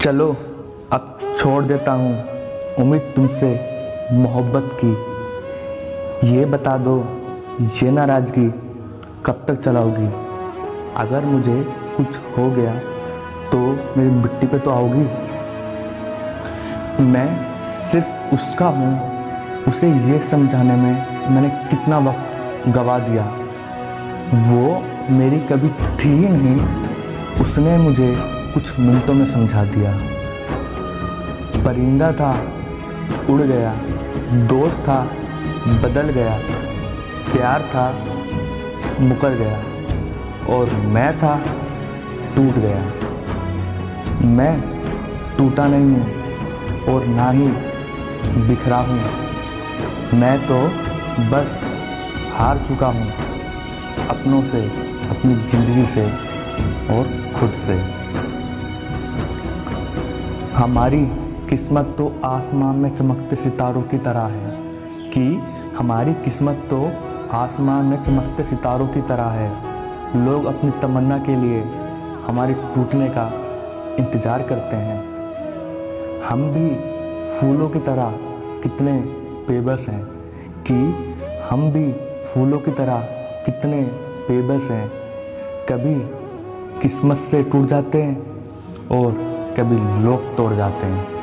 चलो, अब छोड़ देता हूँ उम्मीद तुमसे, मोहब्बत की। ये बता दो, ये नाराज़गी कब तक चलाओगी? अगर मुझे कुछ हो गया तो मेरी मिट्टी पे तो आओगी। मैं सिर्फ़ उसका हूँ, उसे ये समझाने में मैंने कितना वक्त गवा दिया। वो मेरी कभी थी ही नहीं, उसने मुझे कुछ मिनटों में समझा दिया। परिंदा था, उड़ गया। दोस्त था, बदल गया। प्यार था, मुकर गया। और मैं था, टूट गया। मैं टूटा नहीं हूँ और ना ही बिखरा हूँ। मैं तो बस हार चुका हूँ अपनों से, अपनी ज़िंदगी से और खुद से। हमारी किस्मत तो आसमान में चमकते सितारों की तरह है कि हमारी किस्मत तो आसमान में चमकते सितारों की तरह है। लोग अपनी तमन्ना के लिए हमारे टूटने का इंतज़ार करते हैं। हम भी फूलों की तरह कितने बेबस हैं कि हम भी फूलों की तरह कितने बेबस हैं। कभी किस्मत से टूट जाते हैं और कभी लोग तोड़ जाते हैं।